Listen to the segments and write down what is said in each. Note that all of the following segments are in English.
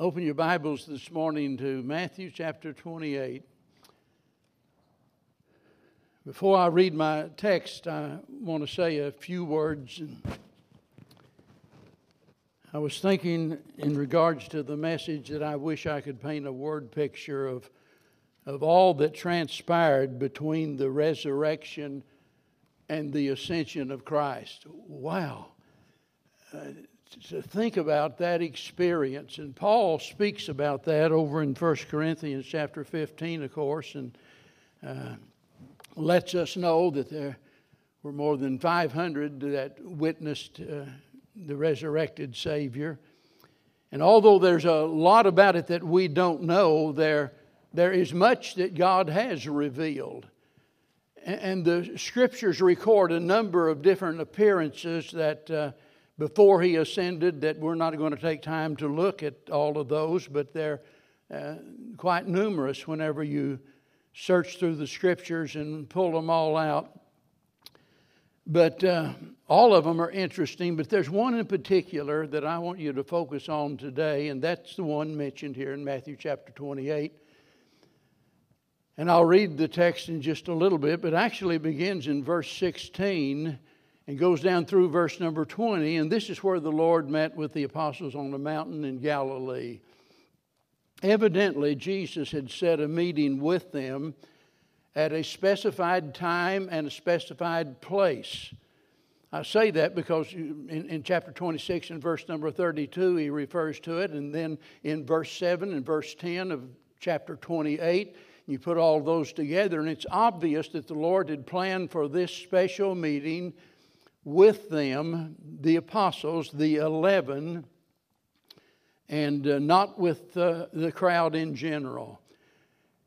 Open your Bibles this morning to Matthew chapter 28. Before I read my text, I want to say a few words. I was thinking in regards to the message that I wish I could paint a word picture of, of all that transpired between the resurrection and the ascension of Christ. Wow. Uh, to think about that experience. And Paul speaks about that over in 1 Corinthians chapter 15, of course, and uh, lets us know that there were more than 500 that witnessed uh, the resurrected Savior. And although there's a lot about it that we don't know, there, there is much that God has revealed. And the scriptures record a number of different appearances that uh, before he ascended that we're not going to take time to look at all of those, but they're uh, quite numerous whenever you search through the scriptures and pull them all out. But uh, all of them are interesting, but there's one in particular that I want you to focus on today, and that's the one mentioned here in Matthew chapter 28. And I'll read the text in just a little bit, but actually begins in verse 16 and goes down through verse number 20. And this is where the Lord met with the apostles on the mountain in Galilee. Evidently, Jesus had set a meeting with them at a specified time and a specified place. I say that because in, in, chapter 26 and verse number 32, he refers to it. And then in verse 7 and verse 10 of chapter 28, you put all those together, and it's obvious that the Lord had planned for this special meeting with them the apostles, the 11, and uh, not with uh, the crowd in general.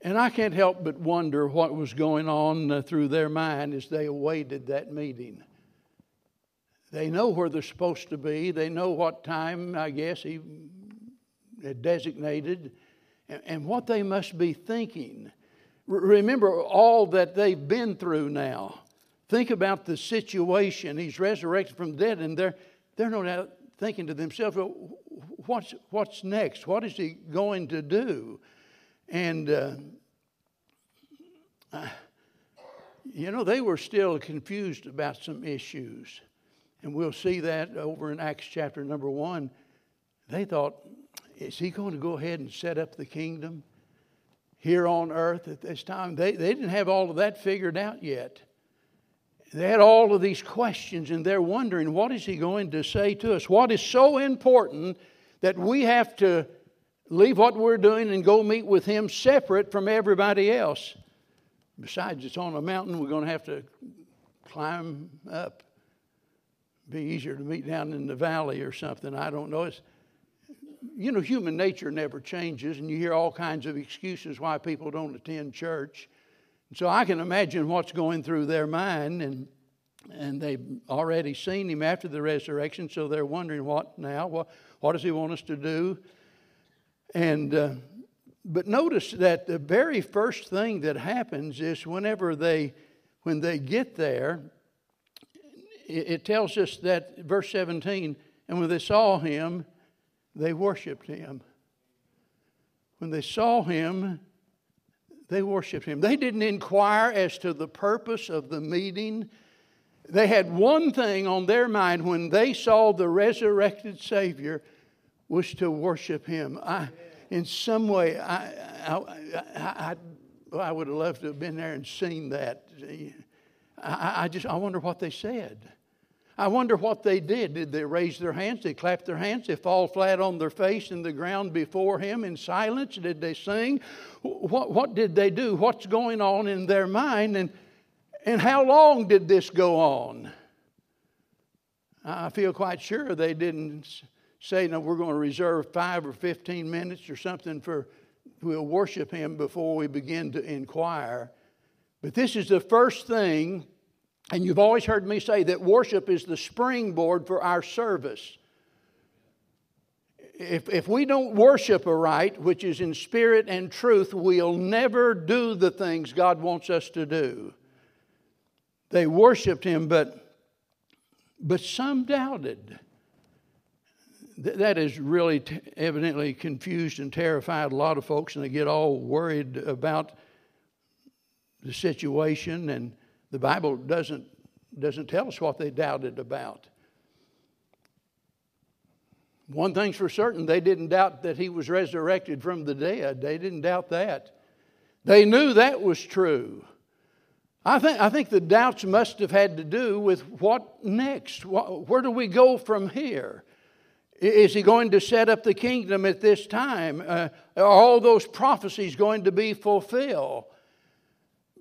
And I can't help but wonder what was going on uh, through their mind as they awaited that meeting. They know where they're supposed to be, they know what time, I guess, he had designated, and, and what they must be thinking. remember all that they've been through now. Think about the situation. He's resurrected from the dead, and they're, they're no doubt thinking to themselves, well, what's, what's next? What is he going to do? And, uh, uh, you know, they were still confused about some issues. And we'll see that over in Acts chapter number one. They thought, is he going to go ahead and set up the kingdom here on earth at this time? They, they didn't have all of that figured out yet. They had all of these questions and they're wondering, what is he going to say to us? What is so important that we have to leave what we're doing and go meet with him separate from everybody else? Besides, it's on a mountain, we're going to have to climb up. Be easier to meet down in the valley or something. I don't know. It's, you know, human nature never changes, and you hear all kinds of excuses why people don't attend church. So I can imagine what's going through their mind, and and they've already seen him after the resurrection, so they're wondering what now? What, what does he want us to do? And uh, but notice that the very first thing that happens is whenever they when they get there, it, it tells us that verse 17, and when they saw him, they worshiped him. When they saw him, they worshiped him. They didn't inquire as to the purpose of the meeting. They had one thing on their mind when they saw the resurrected Savior was to worship him. I, in some way, I, I, I, I, would have loved to have been there and seen that. I, I just I wonder what they said. I wonder what they did. Did they raise their hands? They clap their hands? They fall flat on their face in the ground before Him in silence? Did they sing? What, what did they do? What's going on in their mind? And, and how long did this go on? I feel quite sure they didn't say, no, we're going to reserve five or 15 minutes or something for, we'll worship Him before we begin to inquire. But this is the first thing and you've always heard me say that worship is the springboard for our service. If, if we don't worship aright, which is in spirit and truth, we'll never do the things God wants us to do. They worshiped him, but, but some doubted. th- that has really t- evidently confused and terrified a lot of folks, and they get all worried about the situation. And the Bible doesn't doesn't tell us what they doubted about. One thing's for certain, they didn't doubt that he was resurrected from the dead. They didn't doubt that. They knew that was true. I think, I think the doubts must have had to do with what next? Where do we go from here? Is he going to set up the kingdom at this time? Uh, are all those prophecies going to be fulfilled?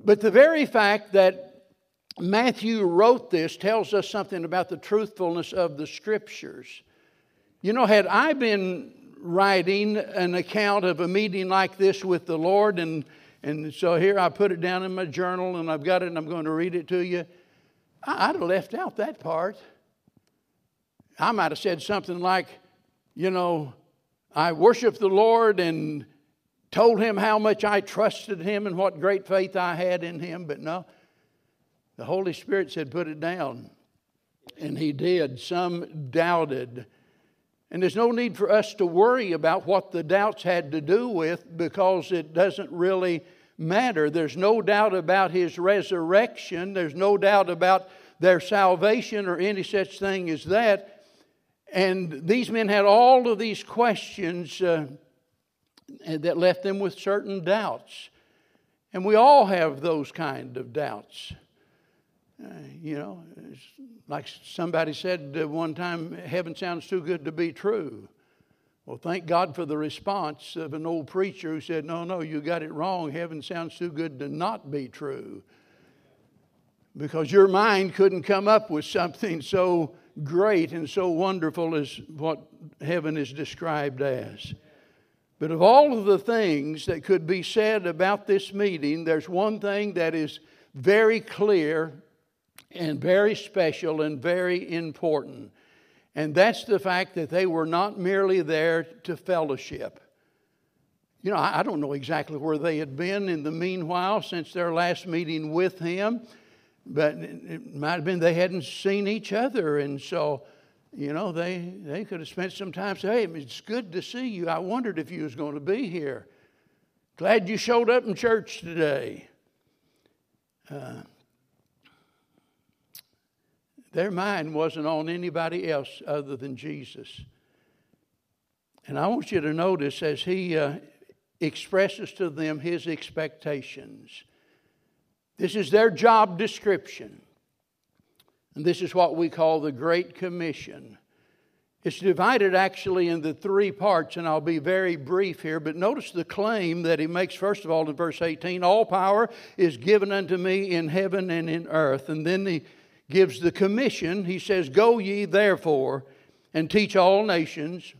But the very fact that Matthew wrote this tells us something about the truthfulness of the scriptures. You know, had I been writing an account of a meeting like this with the Lord, and, and so here I put it down in my journal and I've got it and I'm going to read it to you, I'd have left out that part. I might have said something like, you know, I worshiped the Lord and told him how much I trusted him and what great faith I had in him, but no. The Holy Spirit said, put it down. And he did. Some doubted. And there's no need for us to worry about what the doubts had to do with because it doesn't really matter. There's no doubt about his resurrection, there's no doubt about their salvation or any such thing as that. And these men had all of these questions uh, that left them with certain doubts. And we all have those kind of doubts. Uh, you know, like somebody said uh, one time, heaven sounds too good to be true. Well, thank God for the response of an old preacher who said, No, no, you got it wrong. Heaven sounds too good to not be true. Because your mind couldn't come up with something so great and so wonderful as what heaven is described as. But of all of the things that could be said about this meeting, there's one thing that is very clear and very special and very important. And that's the fact that they were not merely there to fellowship. You know, I don't know exactly where they had been in the meanwhile since their last meeting with him. But it might have been they hadn't seen each other, and so, you know, they, they could have spent some time saying, hey, it's good to see you. I wondered if you was going to be here. Glad you showed up in church today. Uh, their mind wasn't on anybody else other than Jesus. And I want you to notice as he uh, expresses to them his expectations. This is their job description. And this is what we call the Great Commission. It's divided actually into three parts, and I'll be very brief here. But notice the claim that he makes, first of all, in verse 18 All power is given unto me in heaven and in earth. And then he gives the commission. He says, Go ye therefore and teach all nations,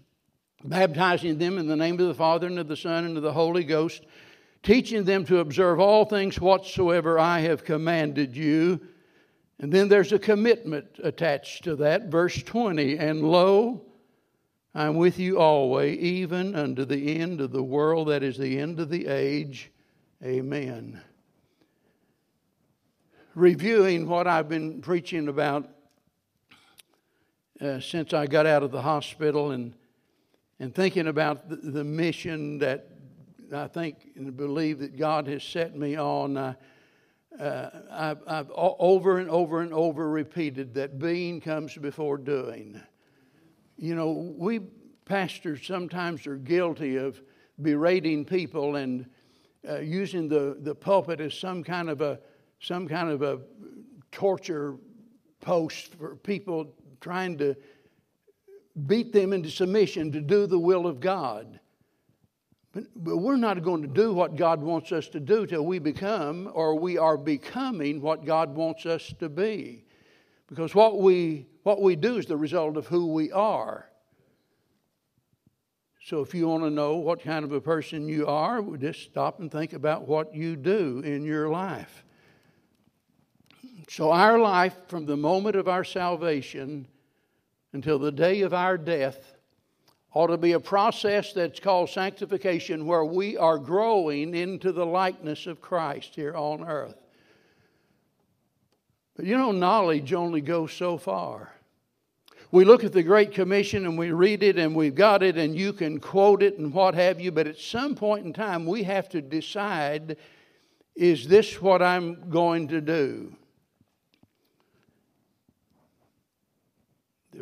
baptizing them in the name of the Father and of the Son and of the Holy Ghost teaching them to observe all things whatsoever I have commanded you. And then there's a commitment attached to that. Verse 20 And lo, I'm with you always, even unto the end of the world, that is the end of the age. Amen. Reviewing what I've been preaching about uh, since I got out of the hospital and, and thinking about the, the mission that I think and believe that God has set me on. Uh, uh, I've, I've, over and over and over repeated that being comes before doing. You know, we pastors sometimes are guilty of berating people and uh, using the, the pulpit as some kind of a some kind of a torture post for people trying to beat them into submission to do the will of God. But, but we're not going to do what God wants us to do till we become or we are becoming what God wants us to be. Because what we, what we do is the result of who we are. So if you want to know what kind of a person you are, just stop and think about what you do in your life. So, our life from the moment of our salvation until the day of our death ought to be a process that's called sanctification where we are growing into the likeness of Christ here on earth. But you know, knowledge only goes so far. we look at the Great Commission and we read it and we've got it and you can quote it and what have you, but at some point in time we have to decide is this what I'm going to do?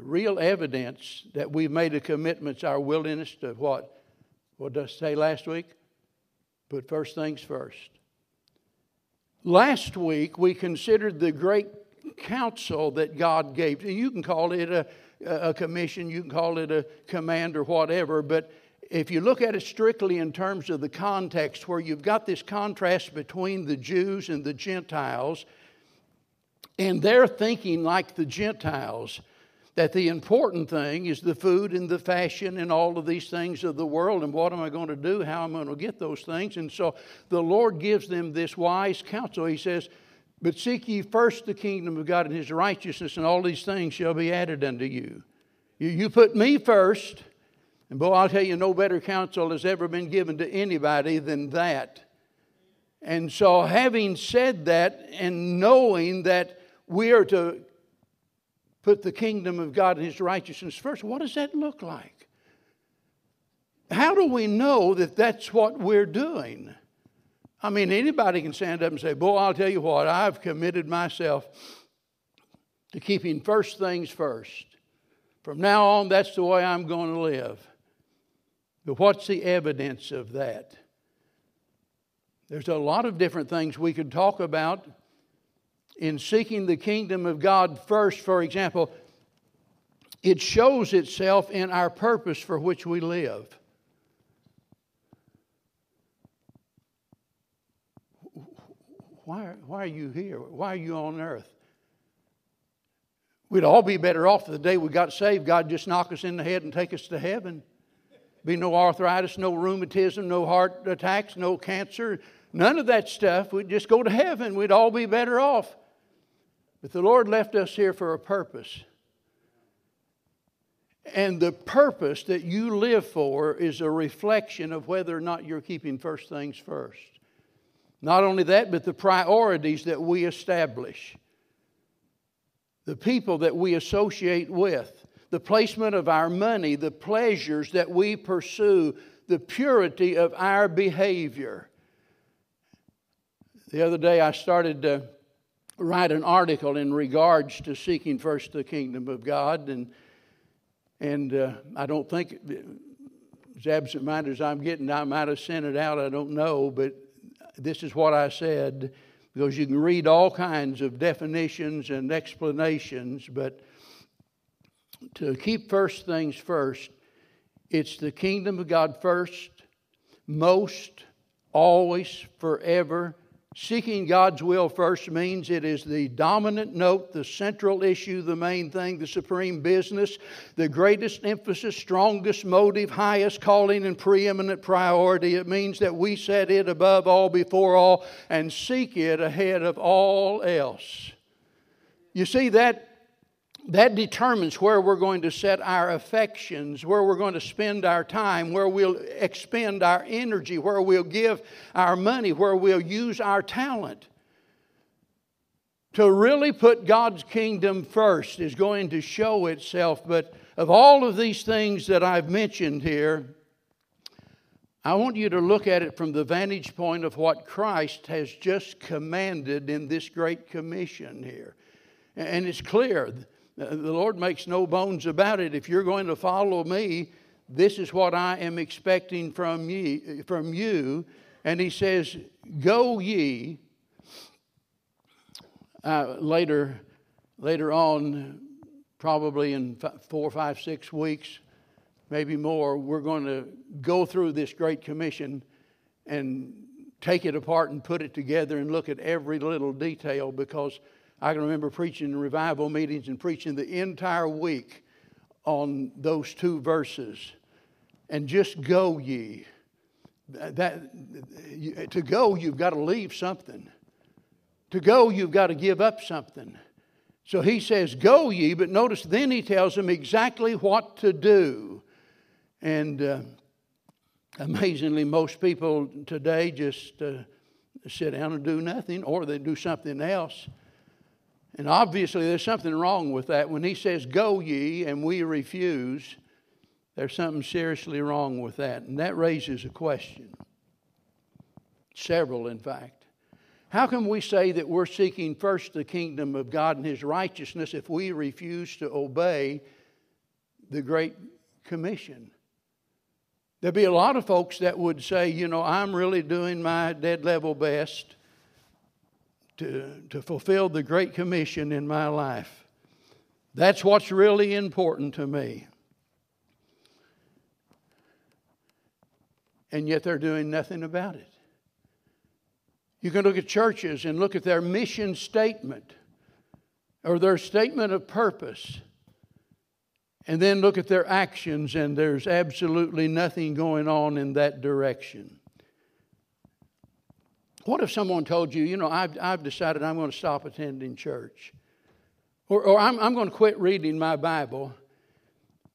Real evidence that we've made a commitment our willingness to what? What did I say last week? Put first things first. Last week we considered the great counsel that God gave. You can call it a, a commission, you can call it a command or whatever, but if you look at it strictly in terms of the context, where you've got this contrast between the Jews and the Gentiles, and they're thinking like the Gentiles, that the important thing is the food and the fashion and all of these things of the world, and what am I going to do? How am I going to get those things? And so the Lord gives them this wise counsel. He says, but seek ye first the kingdom of God and his righteousness, and all these things shall be added unto you. You, you put me first, and boy, I'll tell you, no better counsel has ever been given to anybody than that. And so, having said that, and knowing that we are to put the kingdom of God and his righteousness first, what does that look like? How do we know that that's what we're doing? I mean, anybody can stand up and say, Boy, I'll tell you what, I've committed myself to keeping first things first. From now on, that's the way I'm going to live. But what's the evidence of that? There's a lot of different things we could talk about in seeking the kingdom of God first. For example, it shows itself in our purpose for which we live. why, why are you here? Why are you on earth? We'd all be better off the day we got saved. God just knock us in the head and take us to heaven. Be no arthritis, no rheumatism, no heart attacks, no cancer, none of that stuff. We'd just go to heaven. We'd all be better off. But the Lord left us here for a purpose. And the purpose that you live for is a reflection of whether or not you're keeping first things first. Not only that, but the priorities that we establish, the people that we associate with, the placement of our money, the pleasures that we pursue, the purity of our behavior. The other day I started to write an article in regards to seeking first the kingdom of God, and, and uh, I don't think, as absent minded as I'm getting, I might have sent it out, I don't know, but this is what I said because you can read all kinds of definitions and explanations, but to keep first things first, it's the kingdom of God first, most, always, forever, Seeking God's will first means it is the dominant note, the central issue, the main thing, the supreme business, the greatest emphasis, strongest motive, highest calling, and preeminent priority. It means that we set it above all, before all, and seek it ahead of all else. You see, that that determines where we're going to set our affections, where we're going to spend our time, where we'll expend our energy, where we'll give our money, where we'll use our talent. To really put God's kingdom first is going to show itself, but of all of these things that I've mentioned here, I want you to look at it from the vantage point of what Christ has just commanded in this great commission here. And it's clear the Lord makes no bones about it. If you're going to follow me, this is what I am expecting from ye, from you. And he says, Go ye. Uh, later, later on, probably in four, five, six weeks, maybe more, we're going to go through this Great Commission and take it apart and put it together and look at every little detail because I can remember preaching in revival meetings and preaching the entire week on those two verses. And just go ye. That, to go, you've got to leave something. To go, you've got to give up something. So he says, Go ye, but notice then he tells them exactly what to do. And uh, amazingly, most people today just uh, sit down and do nothing, or they do something else. And obviously, there's something wrong with that. When he says, Go ye, and we refuse, there's something seriously wrong with that. And that raises a question. Several, in fact. How can we say that we're seeking first the kingdom of God and his righteousness if we refuse to obey the Great Commission? There'd be a lot of folks that would say, you know, I'm really doing my dead level best to, to fulfill the Great Commission in my life. That's what's really important to me. And yet they're doing nothing about it. You can look at churches and look at their mission statement or their statement of purpose, and then look at their actions, and there's absolutely nothing going on in that direction. What if someone told you, you know, I've, I've decided I'm going to stop attending church? Or, or I'm, I'm going to quit reading my Bible.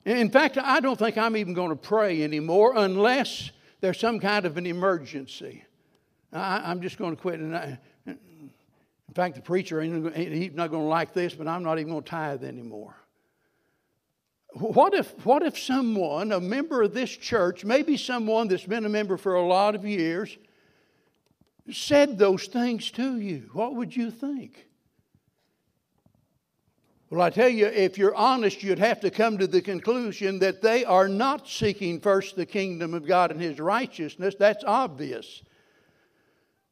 In fact, I don't think I'm even going to pray anymore unless there's some kind of an emergency. I, am just going to quit. And I, in fact, the preacher, he's not going to like this, but I'm not even going to tithe anymore. What if, what if someone, a member of this church, maybe someone that's been a member for a lot of years, said those things to you, what would you think? Well, I tell you, if you're honest, you'd have to come to the conclusion that they are not seeking first the kingdom of God and His righteousness. That's obvious.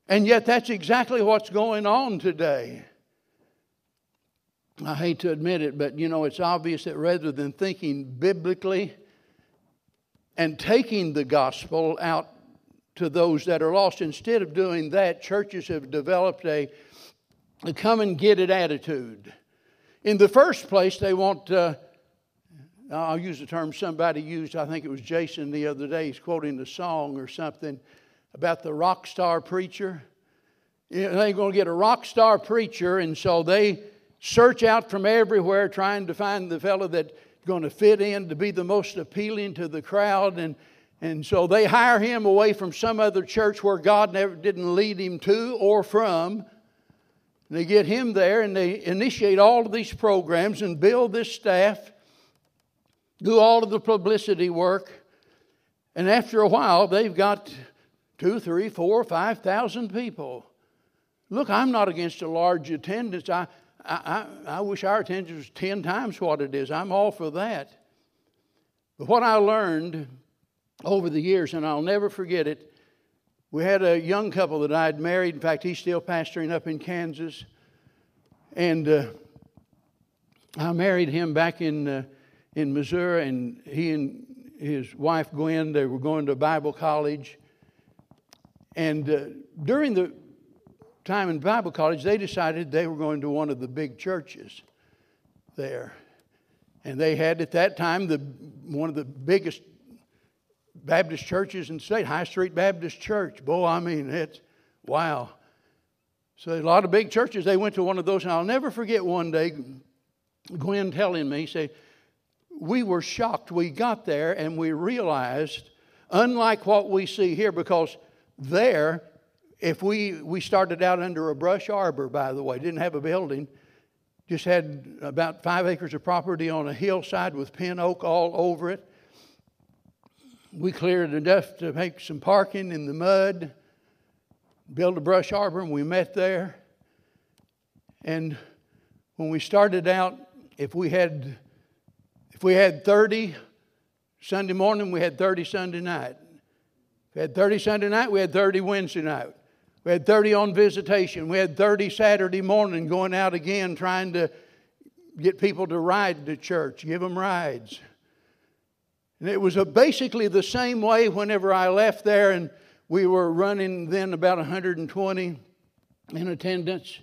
And yet, that's exactly what's going on today. I hate to admit it, but you know, it's obvious that rather than thinking biblically and taking the gospel out to those that are lost. Instead of doing that, churches have developed a, a come and get it attitude. In the first place, they want, uh, I'll use the term somebody used, I think it was Jason the other day, he's quoting a song or something about the rock star preacher. They're going to get a rock star preacher, and so they search out from everywhere trying to find the fellow that's going to fit in to be the most appealing to the crowd. And and so they hire him away from some other church where God never didn't lead him to or from. And they get him there and they initiate all of these programs and build this staff, do all of the publicity work. And after a while, they've got two, three, four, five thousand people. Look, I'm not against a large attendance. I, I, I, I wish our attendance was 10 times what it is. I'm all for that. But what I learned over the years, and I'll never forget it. We had a young couple that I had married. In fact, he's still pastoring up in Kansas. And uh, I married him back in, uh, in Missouri, and he and his wife Gwen, they were going to Bible college. And uh, during the time in Bible college, they decided they were going to one of the big churches there. And they had at that time the, one of the biggest Baptist churches in the state, High Street Baptist Church. Boy, I mean, it's wow. So a lot of big churches, they went to one of those, and I'll never forget one day Gwen telling me, say, we were shocked. We got there and we realized, unlike what we see here, because there, if we we started out under a brush arbor, by the way, didn't have a building, just had about five acres of property on a hillside with pin oak all over it we cleared enough to make some parking in the mud, built a brush arbor, and we met there. And when we started out, if we had if we had 30 Sunday morning, we had 30 Sunday night. If we had 30 Sunday night, we had 30 Wednesday night. We had 30 on visitation. We had 30 Saturday morning going out again trying to get people to ride to church, give them rides. And it was basically the same way whenever I left there, and we were running then about 120 in attendance,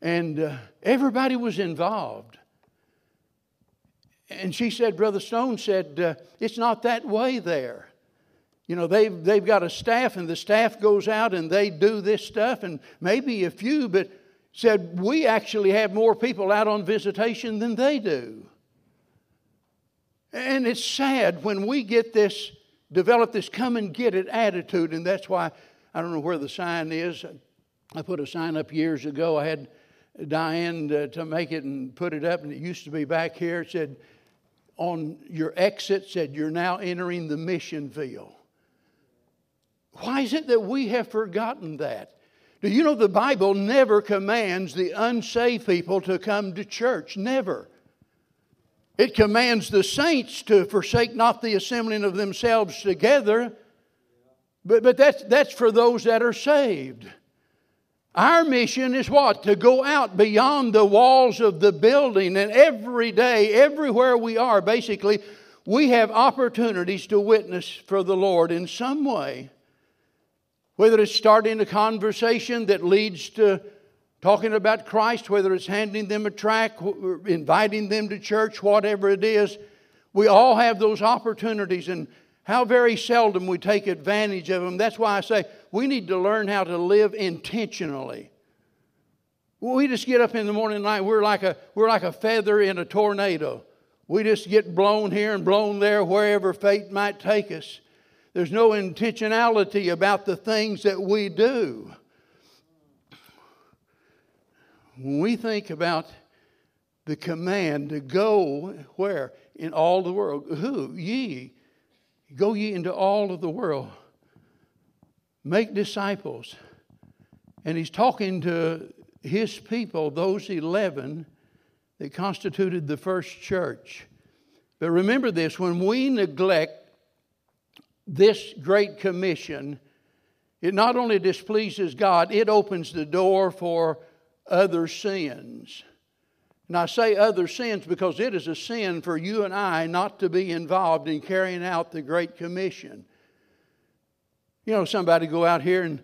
and uh, everybody was involved. And she said, Brother Stone said, uh, it's not that way there. You know, they've, they've got a staff, and the staff goes out and they do this stuff, and maybe a few, but said, we actually have more people out on visitation than they do. And it's sad when we get this, develop this come and get it attitude, and that's why I don't know where the sign is. I put a sign up years ago. I had Diane uh, to make it and put it up, and it used to be back here. It said, on your exit, said, You're now entering the mission field. Why is it that we have forgotten that? Do you know the Bible never commands the unsaved people to come to church? Never. It commands the saints to forsake not the assembling of themselves together, but, but that's, that's for those that are saved. Our mission is what? To go out beyond the walls of the building, and every day, everywhere we are, basically, we have opportunities to witness for the Lord in some way. Whether it's starting a conversation that leads to talking about Christ, whether it's handing them a tract, inviting them to church, whatever it is, we all have those opportunities, and how very seldom we take advantage of them. That's why I say we need to learn how to live intentionally. We just get up in the morning and night, we're like a, we're like a feather in a tornado. We just get blown here and blown there, wherever fate might take us. There's no intentionality about the things that we do. When we think about the command to go where? In all the world. Who? Ye. Go ye into all of the world. Make disciples. And he's talking to his people, those 11 that constituted the first church. But remember this when we neglect this great commission, it not only displeases God, it opens the door for other sins. And I say other sins because it is a sin for you and I not to be involved in carrying out the Great Commission. You know, somebody go out here and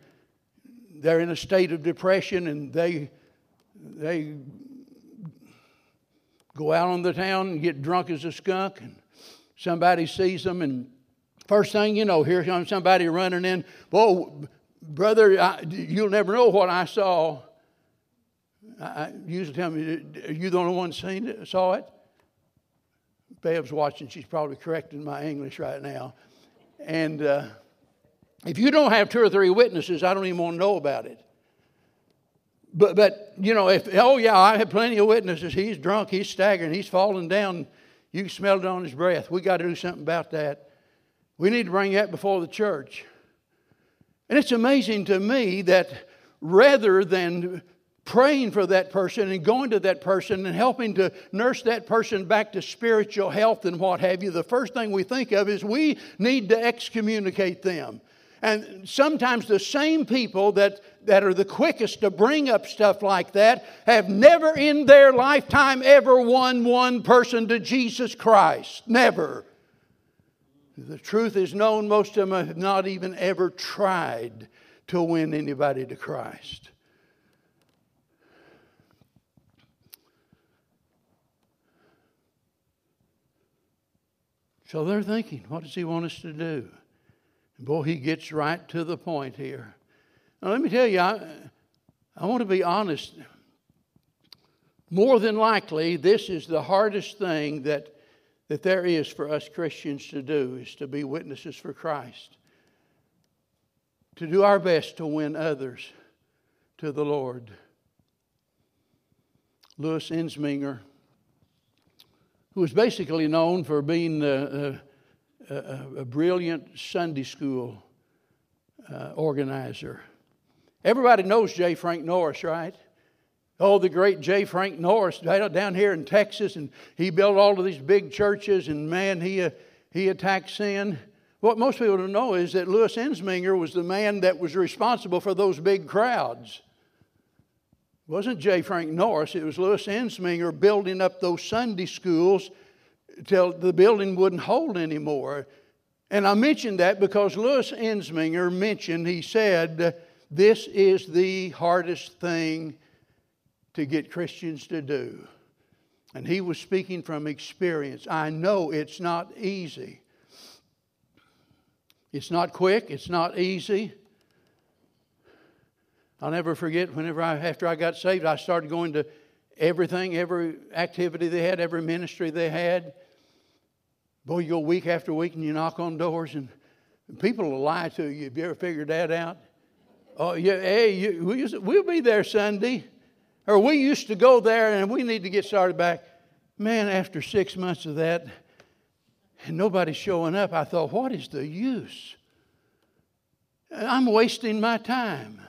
they're in a state of depression and they they go out on the town and get drunk as a skunk and somebody sees them and first thing you know here comes somebody running in whoa brother I, you'll never know what i saw I usually tell me, are you the only one seen it, saw it? Bev's watching. She's probably correcting my English right now. And uh, if you don't have two or three witnesses, I don't even want to know about it. But, but you know, if, oh, yeah, I have plenty of witnesses. He's drunk, he's staggering, he's falling down. You can smell it on his breath. We got to do something about that. We need to bring that before the church. And it's amazing to me that rather than praying for that person and going to that person and helping to nurse that person back to spiritual health and what have you, the first thing we think of is we need to excommunicate them. And sometimes the same people that, that are the quickest to bring up stuff like that have never in their lifetime ever won one person to Jesus Christ. Never. The truth is known, most of them have not even ever tried to win anybody to Christ. So they're thinking, what does he want us to do? And boy, he gets right to the point here. Now, let me tell you, I, I want to be honest. More than likely, this is the hardest thing that, that there is for us Christians to do, is to be witnesses for Christ. To do our best to win others to the Lord. Louis Entzminger who was basically known for being a, a, a brilliant Sunday school uh, organizer. Everybody knows J. Frank Norris, right? Oh, the great J. Frank Norris down here in Texas, and he built all of these big churches, and man, he, uh, he attacked sin. What most people don't know is that Louis Entzminger was the man that was responsible for those big crowds. It wasn't J. Frank Norris, it was Louis Entzminger building up those Sunday schools till the building wouldn't hold anymore. And I mentioned that because Louis Entzminger mentioned, he said, this is the hardest thing to get Christians to do. And he was speaking from experience. I know it's not easy. It's not quick, it's not easy. I'll never forget whenever I, after I got saved, I started going to everything, every activity they had, every ministry they had. Boy, you go week after week and you knock on doors and people will lie to you. Have you ever figured that out? Oh, yeah, hey, you, we'll be there Sunday. Or we used to go there and we need to get started back. Man, after six months of that, and nobody's showing up, I thought, what is the use? I'm wasting my time.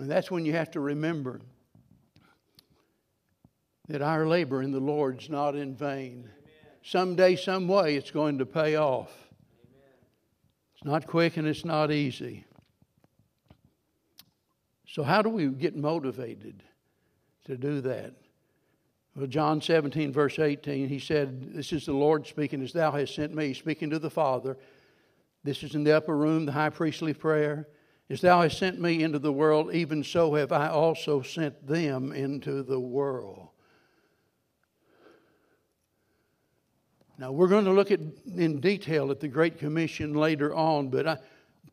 And that's when you have to remember that our labor in the Lord's not in vain. Amen. Someday, some way, it's going to pay off. Amen. It's not quick and it's not easy. So, how do we get motivated to do that? Well, John 17, verse 18, he said, This is the Lord speaking, as thou hast sent me, speaking to the Father. This is in the upper room, the high priestly prayer. As thou hast sent me into the world, even so have I also sent them into the world. Now, we're going to look at in detail at the Great Commission later on, but I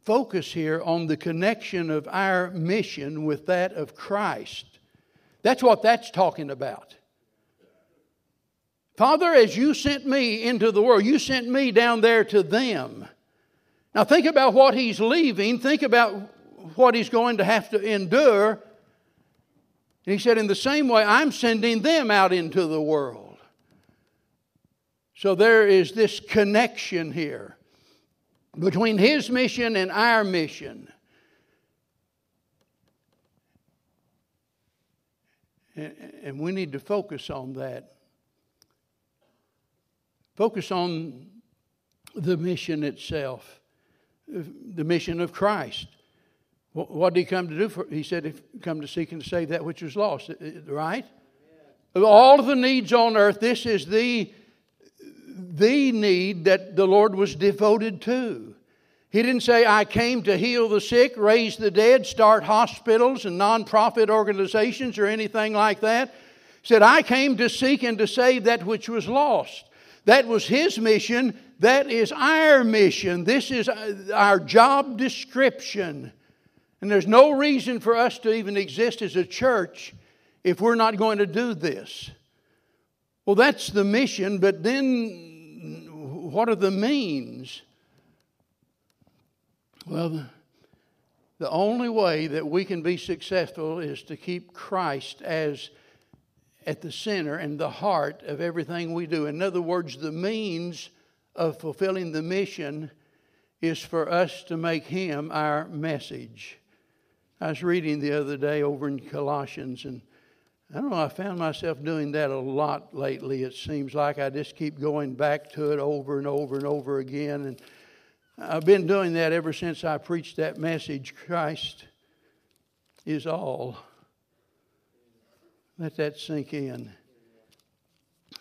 focus here on the connection of our mission with that of Christ. That's what that's talking about. Father, as you sent me into the world, you sent me down there to them. Now, think about what he's leaving. Think about what he's going to have to endure. And he said, In the same way, I'm sending them out into the world. So there is this connection here between his mission and our mission. And we need to focus on that. Focus on the mission itself, the mission of Christ. What did he come to do? For? He said, he come to seek and to save that which was lost, right? Of all of the needs on earth, this is the the need that the Lord was devoted to. He didn't say, I came to heal the sick, raise the dead, start hospitals and nonprofit organizations or anything like that. He said, I came to seek and to save that which was lost. That was his mission. That is our mission. This is uh, our job description. And there's no reason for us to even exist as a church if we're not going to do this. Well, that's the mission, but then what are the means? Well, the, the only way that we can be successful is to keep Christ as at the center and the heart of everything we do. In other words, the means of fulfilling the mission is for us to make Him our message. I was reading the other day over in Colossians, and I don't know, I found myself doing that a lot lately. It seems like I just keep going back to it over and over and over again. And I've been doing that ever since I preached that message Christ is all. Let that sink in.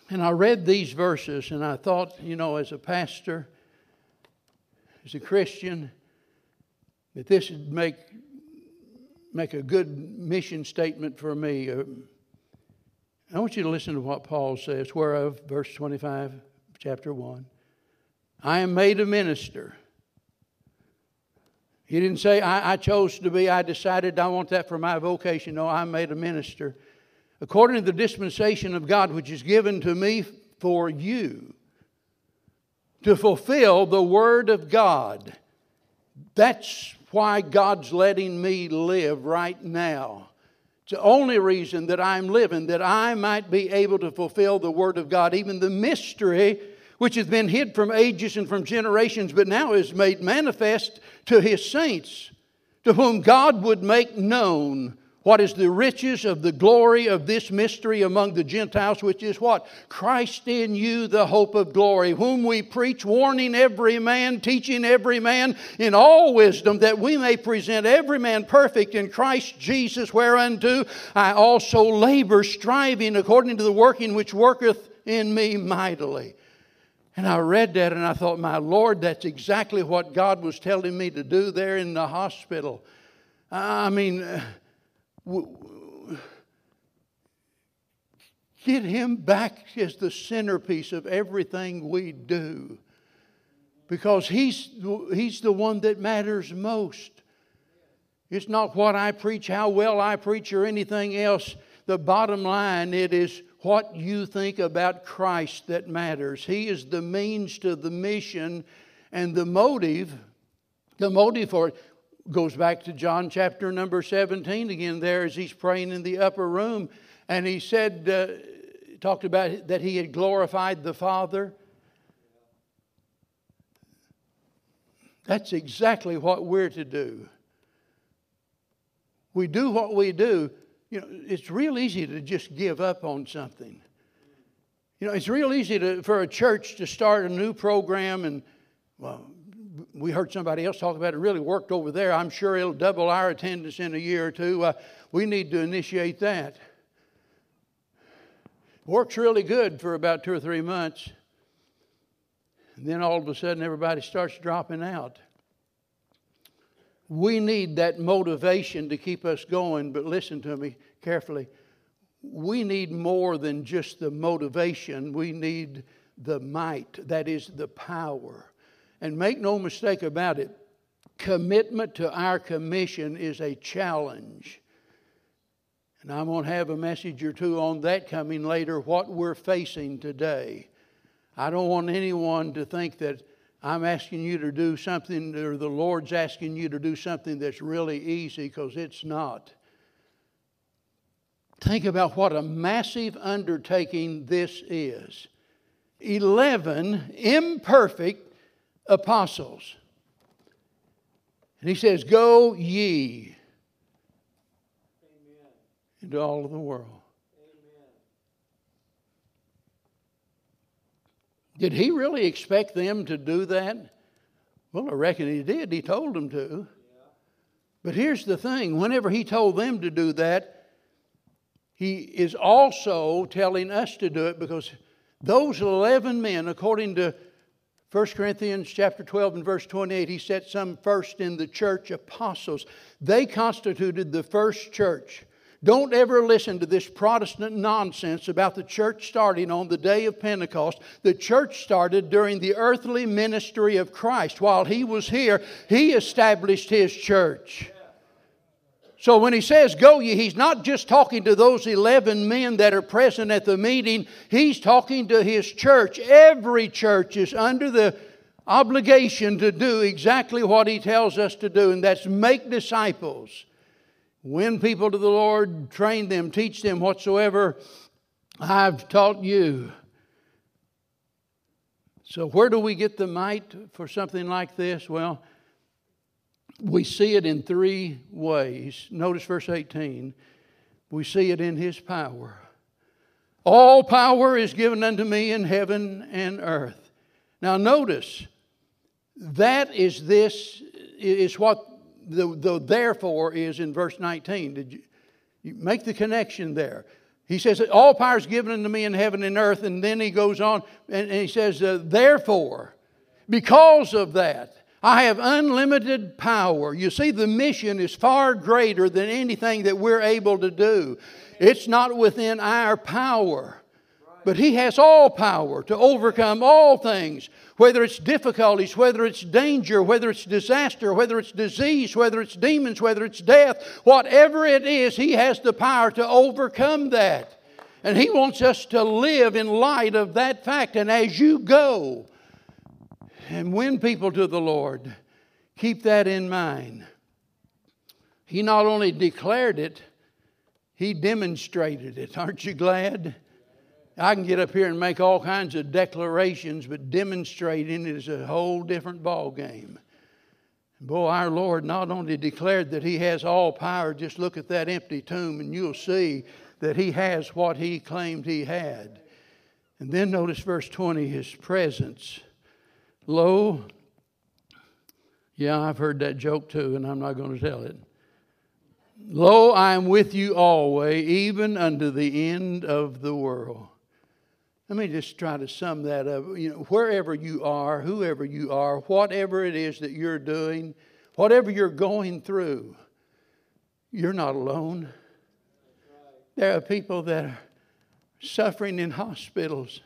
And I read these verses and I thought, you know, as a pastor, as a Christian, that this would make, make a good mission statement for me. Uh, I want you to listen to what Paul says, whereof, verse 25, chapter 1. I am made a minister. He didn't say, I, I, chose to be, I decided I want that for my vocation. No, I'm made a minister. According to the dispensation of God, which is given to me for you, to fulfill the Word of God. That's why God's letting me live right now. It's the only reason that I'm living, that I might be able to fulfill the Word of God, even the mystery which has been hid from ages and from generations, but now is made manifest to His saints, to whom God would make known what is the riches of the glory of this mystery among the Gentiles, which is what? Christ in you, the hope of glory, whom we preach, warning every man, teaching every man in all wisdom, that we may present every man perfect in Christ Jesus, whereunto I also labor, striving according to the working which worketh in me mightily. And I read that and I thought, my Lord, that's exactly what God was telling me to do there in the hospital. I mean, get him back as the centerpiece of everything we do because he's, he's the one that matters most. It's not what I preach, how well I preach, or anything else. The bottom line, it is what you think about Christ that matters. He is the means to the mission and the motive. The motive for it Goes back to John chapter number 17 again, there as he's praying in the upper room. And he said, uh, talked about that he had glorified the Father. That's exactly what we're to do. We do what we do. You know, it's real easy to just give up on something. You know, it's real easy to, for a church to start a new program and, well, we heard somebody else talk about it, really worked over there. I'm sure it'll double our attendance in a year or two. Uh, we need to initiate that. Works really good for about two or three months. And then all of a sudden, everybody starts dropping out. We need that motivation to keep us going, but listen to me carefully. We need more than just the motivation, we need the might, that is, the power. And make no mistake about it, commitment to our commission is a challenge. And I'm going to have a message or two on that coming later, what we're facing today. I don't want anyone to think that I'm asking you to do something, or the Lord's asking you to do something that's really easy, because it's not. Think about what a massive undertaking this is. 11 imperfect apostles. And he says, Go ye Amen. into all of the world. Did he really expect them to do that? Well, I reckon he did. He told them to. But here's the thing whenever he told them to do that, he is also telling us to do it because those 11 men, according to 1 Corinthians chapter 12 and verse 28, he set some first in the church apostles. They constituted the first church. Don't ever listen to this Protestant nonsense about the church starting on the day of Pentecost. The church started during the earthly ministry of Christ. While he was here, he established his church. So when he says go ye, he's not just talking to those 11 men that are present at the meeting, he's talking to his church. Every church is under the obligation to do exactly what he tells us to do, and that's make disciples win people to the Lord, train them, teach them whatsoever I've taught you. So, where do we get the might for something like this? Well, we see it in three ways. Notice verse 18. We see it in His power. All power is given unto me in heaven and earth. Now, notice that is this is what the, the therefore is in verse 19. Did you, you make the connection there? He says, All power is given unto me in heaven and earth. And then he goes on and, and he says, uh, Therefore, because of that, I have unlimited power. You see, the mission is far greater than anything that we're able to do. It's not within our power. But He has all power to overcome all things, whether it's difficulties, whether it's danger, whether it's disaster, whether it's disease, whether it's demons, whether it's death, whatever it is, He has the power to overcome that. And He wants us to live in light of that fact. And as you go and win people to the Lord, keep that in mind. He not only declared it, He demonstrated it. Aren't you glad? I can get up here and make all kinds of declarations, but demonstrating is a whole different ball game. Boy, our Lord not only declared that He has all power, just look at that empty tomb and you'll see that He has what He claimed He had. And then notice verse 20 His presence. Lo, yeah, I've heard that joke too, and I'm not going to tell it. Lo, I am with you always, even unto the end of the world. Let me just try to sum that up. You know, wherever you are, whoever you are, whatever it is that you're doing, whatever you're going through, you're not alone. There are people that are suffering in hospitals,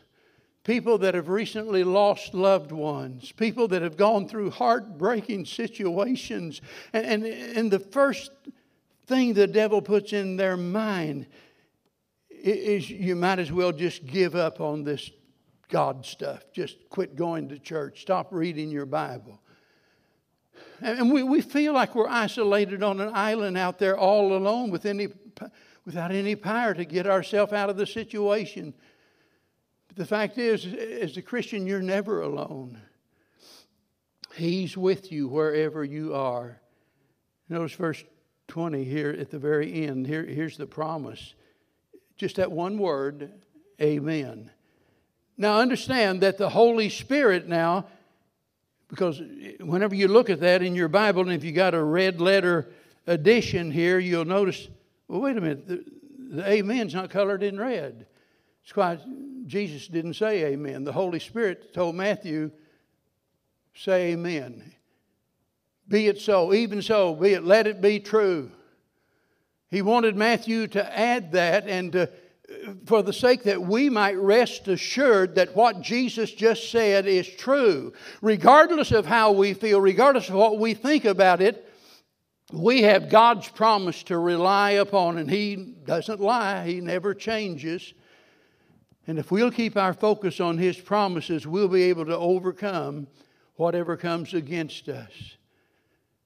people that have recently lost loved ones, people that have gone through heartbreaking situations. And, and, and the first thing the devil puts in their mind is you might as well just give up on this God stuff. Just quit going to church. Stop reading your Bible. And we, we feel like we're isolated on an island out there all alone with any, without any power to get ourselves out of the situation. But the fact is, as a Christian, you're never alone. He's with you wherever you are. Notice verse 20 here at the very end. Here, here's the promise. Just that one word, amen. Now understand that the Holy Spirit now, because whenever you look at that in your Bible, and if you got a red letter edition here, you'll notice, well, wait a minute, the, the amen's not colored in red. It's quite, Jesus didn't say amen. The Holy Spirit told Matthew, say amen. Be it so, even so, be it, let it be true. He wanted Matthew to add that and to, for the sake that we might rest assured that what Jesus just said is true. Regardless of how we feel, regardless of what we think about it, we have God's promise to rely upon, and He doesn't lie, He never changes. And if we'll keep our focus on His promises, we'll be able to overcome whatever comes against us.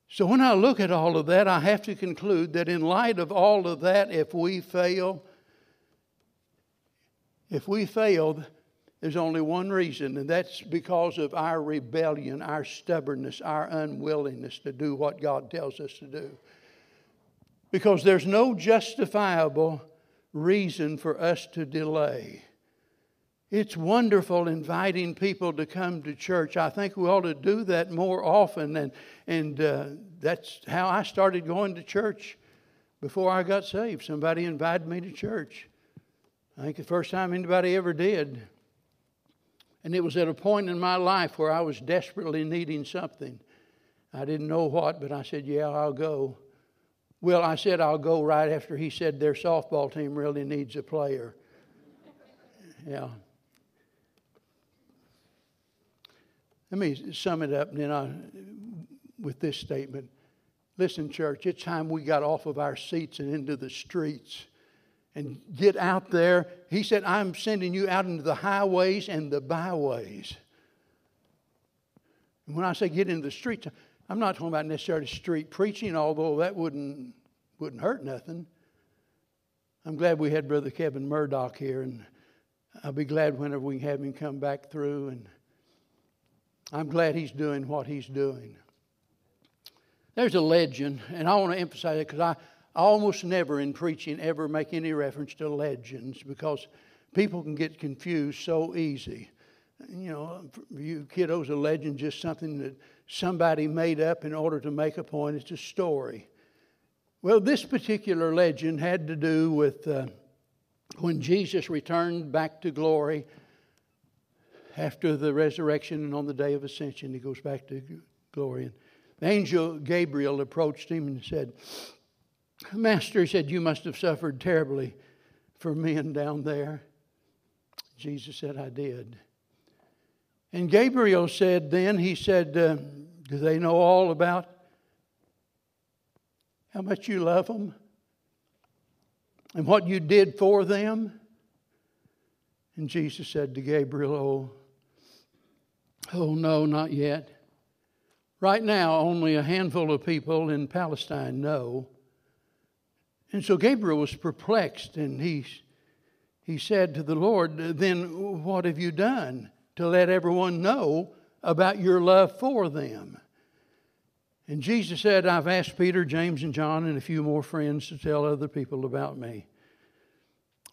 So when I look at all of that, I have to conclude that in light of all of that, if we fail, if we fail, there's only one reason, and that's because of our rebellion, our stubbornness, our unwillingness to do what God tells us to do. Because there's no justifiable reason for us to delay. It's wonderful inviting people to come to church. I think we ought to do that more often. And, and uh, that's how I started going to church before I got saved. Somebody invited me to church. I think the first time anybody ever did. And it was at a point in my life where I was desperately needing something. I didn't know what, but I said, Yeah, I'll go. Well, I said, I'll go right after he said their softball team really needs a player. Yeah. Let me sum it up and then I, with this statement. Listen, church, it's time we got off of our seats and into the streets and get out there. He said, I'm sending you out into the highways and the byways. And when I say get into the streets, I'm not talking about necessarily street preaching, although that wouldn't, wouldn't hurt nothing. I'm glad we had Brother Kevin Murdoch here, and I'll be glad whenever we have him come back through and I'm glad he's doing what he's doing. There's a legend, and I want to emphasize it because I, almost never in preaching ever make any reference to legends because people can get confused so easy. You know, you kiddos, a legend just something that somebody made up in order to make a point. It's a story. Well, this particular legend had to do with uh, when Jesus returned back to glory after the resurrection and on the day of ascension, he goes back to glory. And the angel Gabriel approached him and said, Master, he said, you must have suffered terribly for men down there. Jesus said, I did. And Gabriel said, then, he said, uh, Do they know all about how much you love them and what you did for them? And Jesus said to Gabriel, Oh, Oh, no, not yet. Right now, only a handful of people in Palestine know. And so Gabriel was perplexed and he, he said to the Lord, Then what have you done to let everyone know about your love for them? And Jesus said, I've asked Peter, James, and John, and a few more friends to tell other people about me.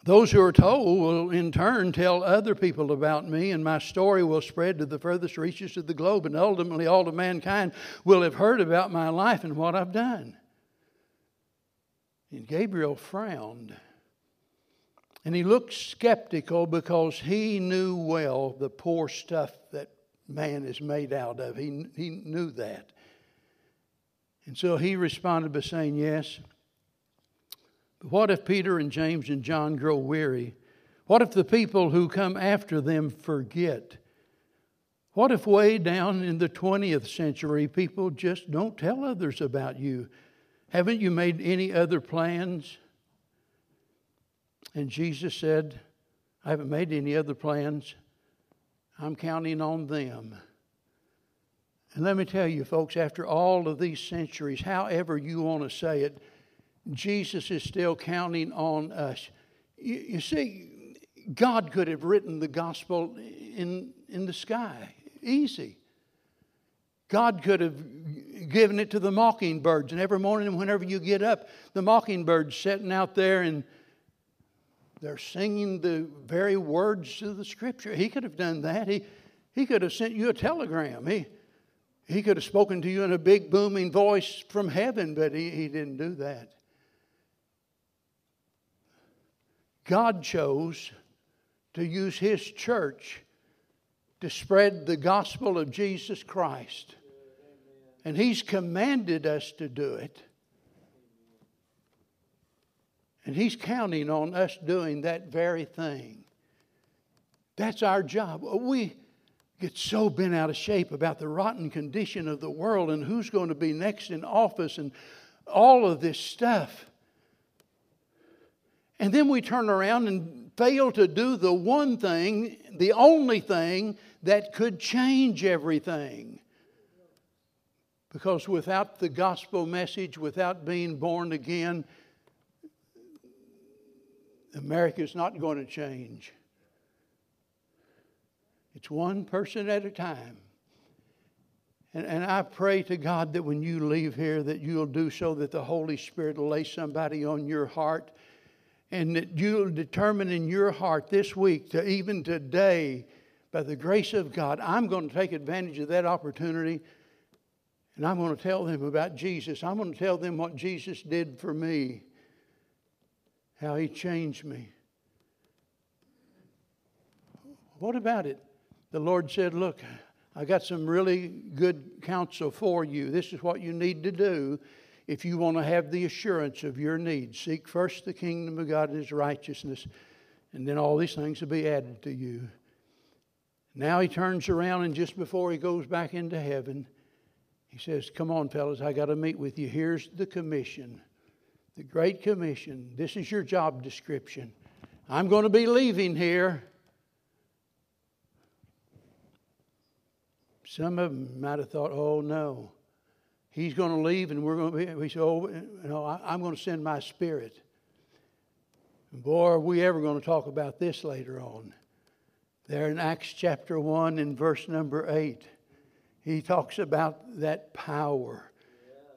Those who are told will in turn tell other people about me, and my story will spread to the furthest reaches of the globe, and ultimately all of mankind will have heard about my life and what I've done. And Gabriel frowned. And he looked skeptical because he knew well the poor stuff that man is made out of. He, he knew that. And so he responded by saying, Yes, what if Peter and James and John grow weary? What if the people who come after them forget? What if way down in the 20th century people just don't tell others about you? Haven't you made any other plans? And Jesus said, I haven't made any other plans. I'm counting on them. And let me tell you, folks, after all of these centuries, however you want to say it, Jesus is still counting on us. You, you see, God could have written the gospel in, in the sky, easy. God could have given it to the mockingbirds, and every morning, whenever you get up, the mockingbirds sitting out there and they're singing the very words of the scripture. He could have done that. He, he could have sent you a telegram. He, he could have spoken to you in a big booming voice from heaven, but he, he didn't do that. God chose to use His church to spread the gospel of Jesus Christ. And He's commanded us to do it. And He's counting on us doing that very thing. That's our job. We get so bent out of shape about the rotten condition of the world and who's going to be next in office and all of this stuff. And then we turn around and fail to do the one thing, the only thing that could change everything. Because without the gospel message, without being born again, America is not going to change. It's one person at a time. And, and I pray to God that when you leave here, that you'll do so that the Holy Spirit will lay somebody on your heart and that you'll determine in your heart this week to even today, by the grace of God, I'm going to take advantage of that opportunity and I'm going to tell them about Jesus. I'm going to tell them what Jesus did for me how He changed me. What about it? The Lord said, Look, I got some really good counsel for you. This is what you need to do if you want to have the assurance of your needs. Seek first the kingdom of God and His righteousness, and then all these things will be added to you. Now he turns around, and just before he goes back into heaven, he says, Come on, fellas, I got to meet with you. Here's the commission the Great Commission. This is your job description. I'm going to be leaving here. Some of them might have thought, oh no, he's going to leave and we're going to be, we say, oh, no, I'm going to send my spirit. And boy, are we ever going to talk about this later on. There in Acts chapter 1 and verse number 8, he talks about that power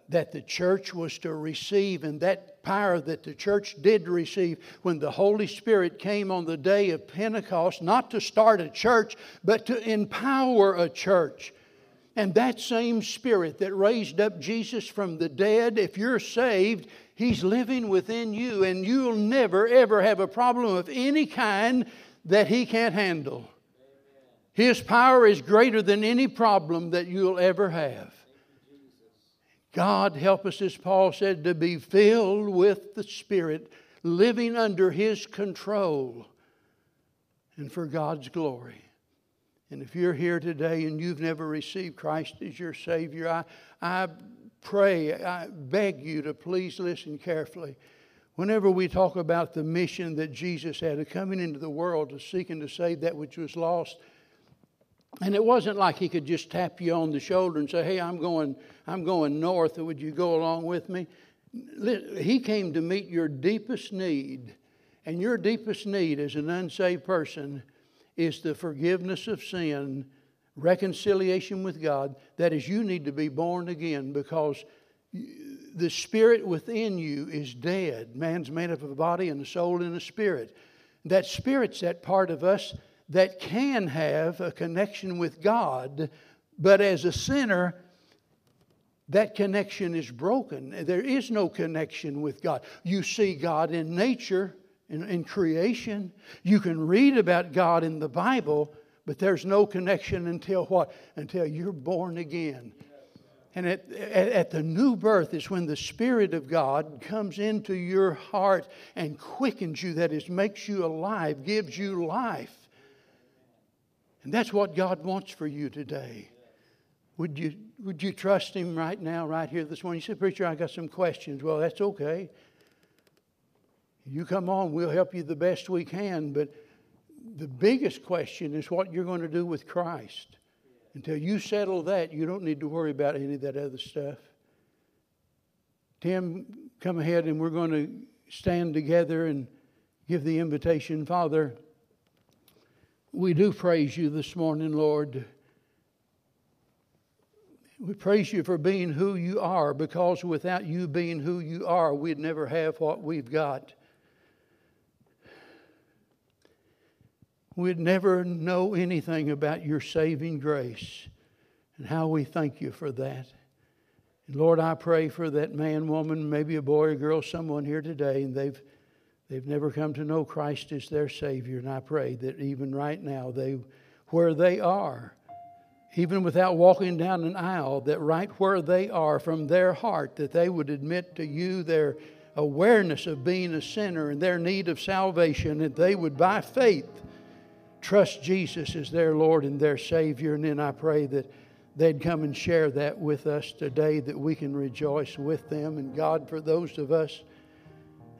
that the church was to receive, and that power that the church did receive when the Holy Spirit came on the day of Pentecost, not to start a church, but to empower a church. And that same Spirit that raised up Jesus from the dead, if you're saved, He's living within you, and you'll never, ever have a problem of any kind that He can't handle. His power is greater than any problem that you'll ever have. God help us, as Paul said, to be filled with the Spirit, living under His control and for God's glory. And if you're here today and you've never received Christ as your Savior, I, I pray, I beg you to please listen carefully. Whenever we talk about the mission that Jesus had of coming into the world to seek and to save that which was lost, and it wasn't like he could just tap you on the shoulder and say, Hey, I'm going, I'm going north. Would you go along with me? He came to meet your deepest need. And your deepest need as an unsaved person is the forgiveness of sin, reconciliation with God. That is, you need to be born again because the spirit within you is dead. Man's made up of a body and a soul and a spirit. That spirit's that part of us that can have a connection with God, but as a sinner, that connection is broken. There is no connection with God. You see God in nature, in, in, creation. You can read about God in the Bible, but there's no connection until what? Until you're born again. And at, at, at, the new birth is when the Spirit of God comes into your heart and quickens you, that is, makes you alive, gives you life. And that's what God wants for you today. Would you, would you trust Him right now, right here this morning? You say, Preacher, I got some questions. Well, that's okay. You come on, we'll help you the best we can. But the biggest question is what you're going to do with Christ. Until you settle that, you don't need to worry about any of that other stuff. Tim, come ahead and we're going to stand together and give the invitation. Father, we do praise you this morning, Lord. We praise you for being who you are because without you being who you are, we'd never have what we've got. We'd never know anything about your saving grace and how we thank you for that. And Lord, I pray for that man, woman, maybe a boy or girl, someone here today, and they've, they've never come to know Christ as their Savior. And I pray that even right now, they, where they are, even without walking down an aisle, that right where they are from their heart, that they would admit to you their awareness of being a sinner and their need of salvation, and they would, by faith, trust Jesus as their Lord and their Savior. And then I pray that they'd come and share that with us today, that we can rejoice with them. And God, for those of us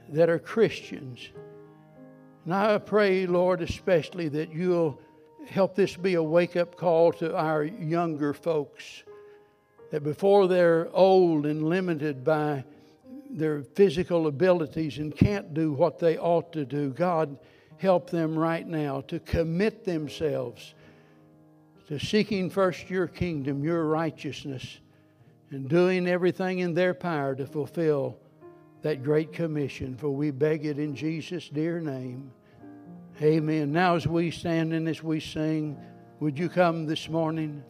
that are Christians, and I pray, Lord, especially that you'll help this be a wake up call to our younger folks. That before they're old and limited by their physical abilities and can't do what they ought to do, God, help them right now to commit themselves to seeking first your kingdom, your righteousness, and doing everything in their power to fulfill that great commission. For we beg it in Jesus' dear name. Amen. Now, as we stand and as we sing, would you come this morning?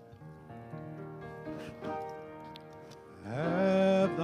Have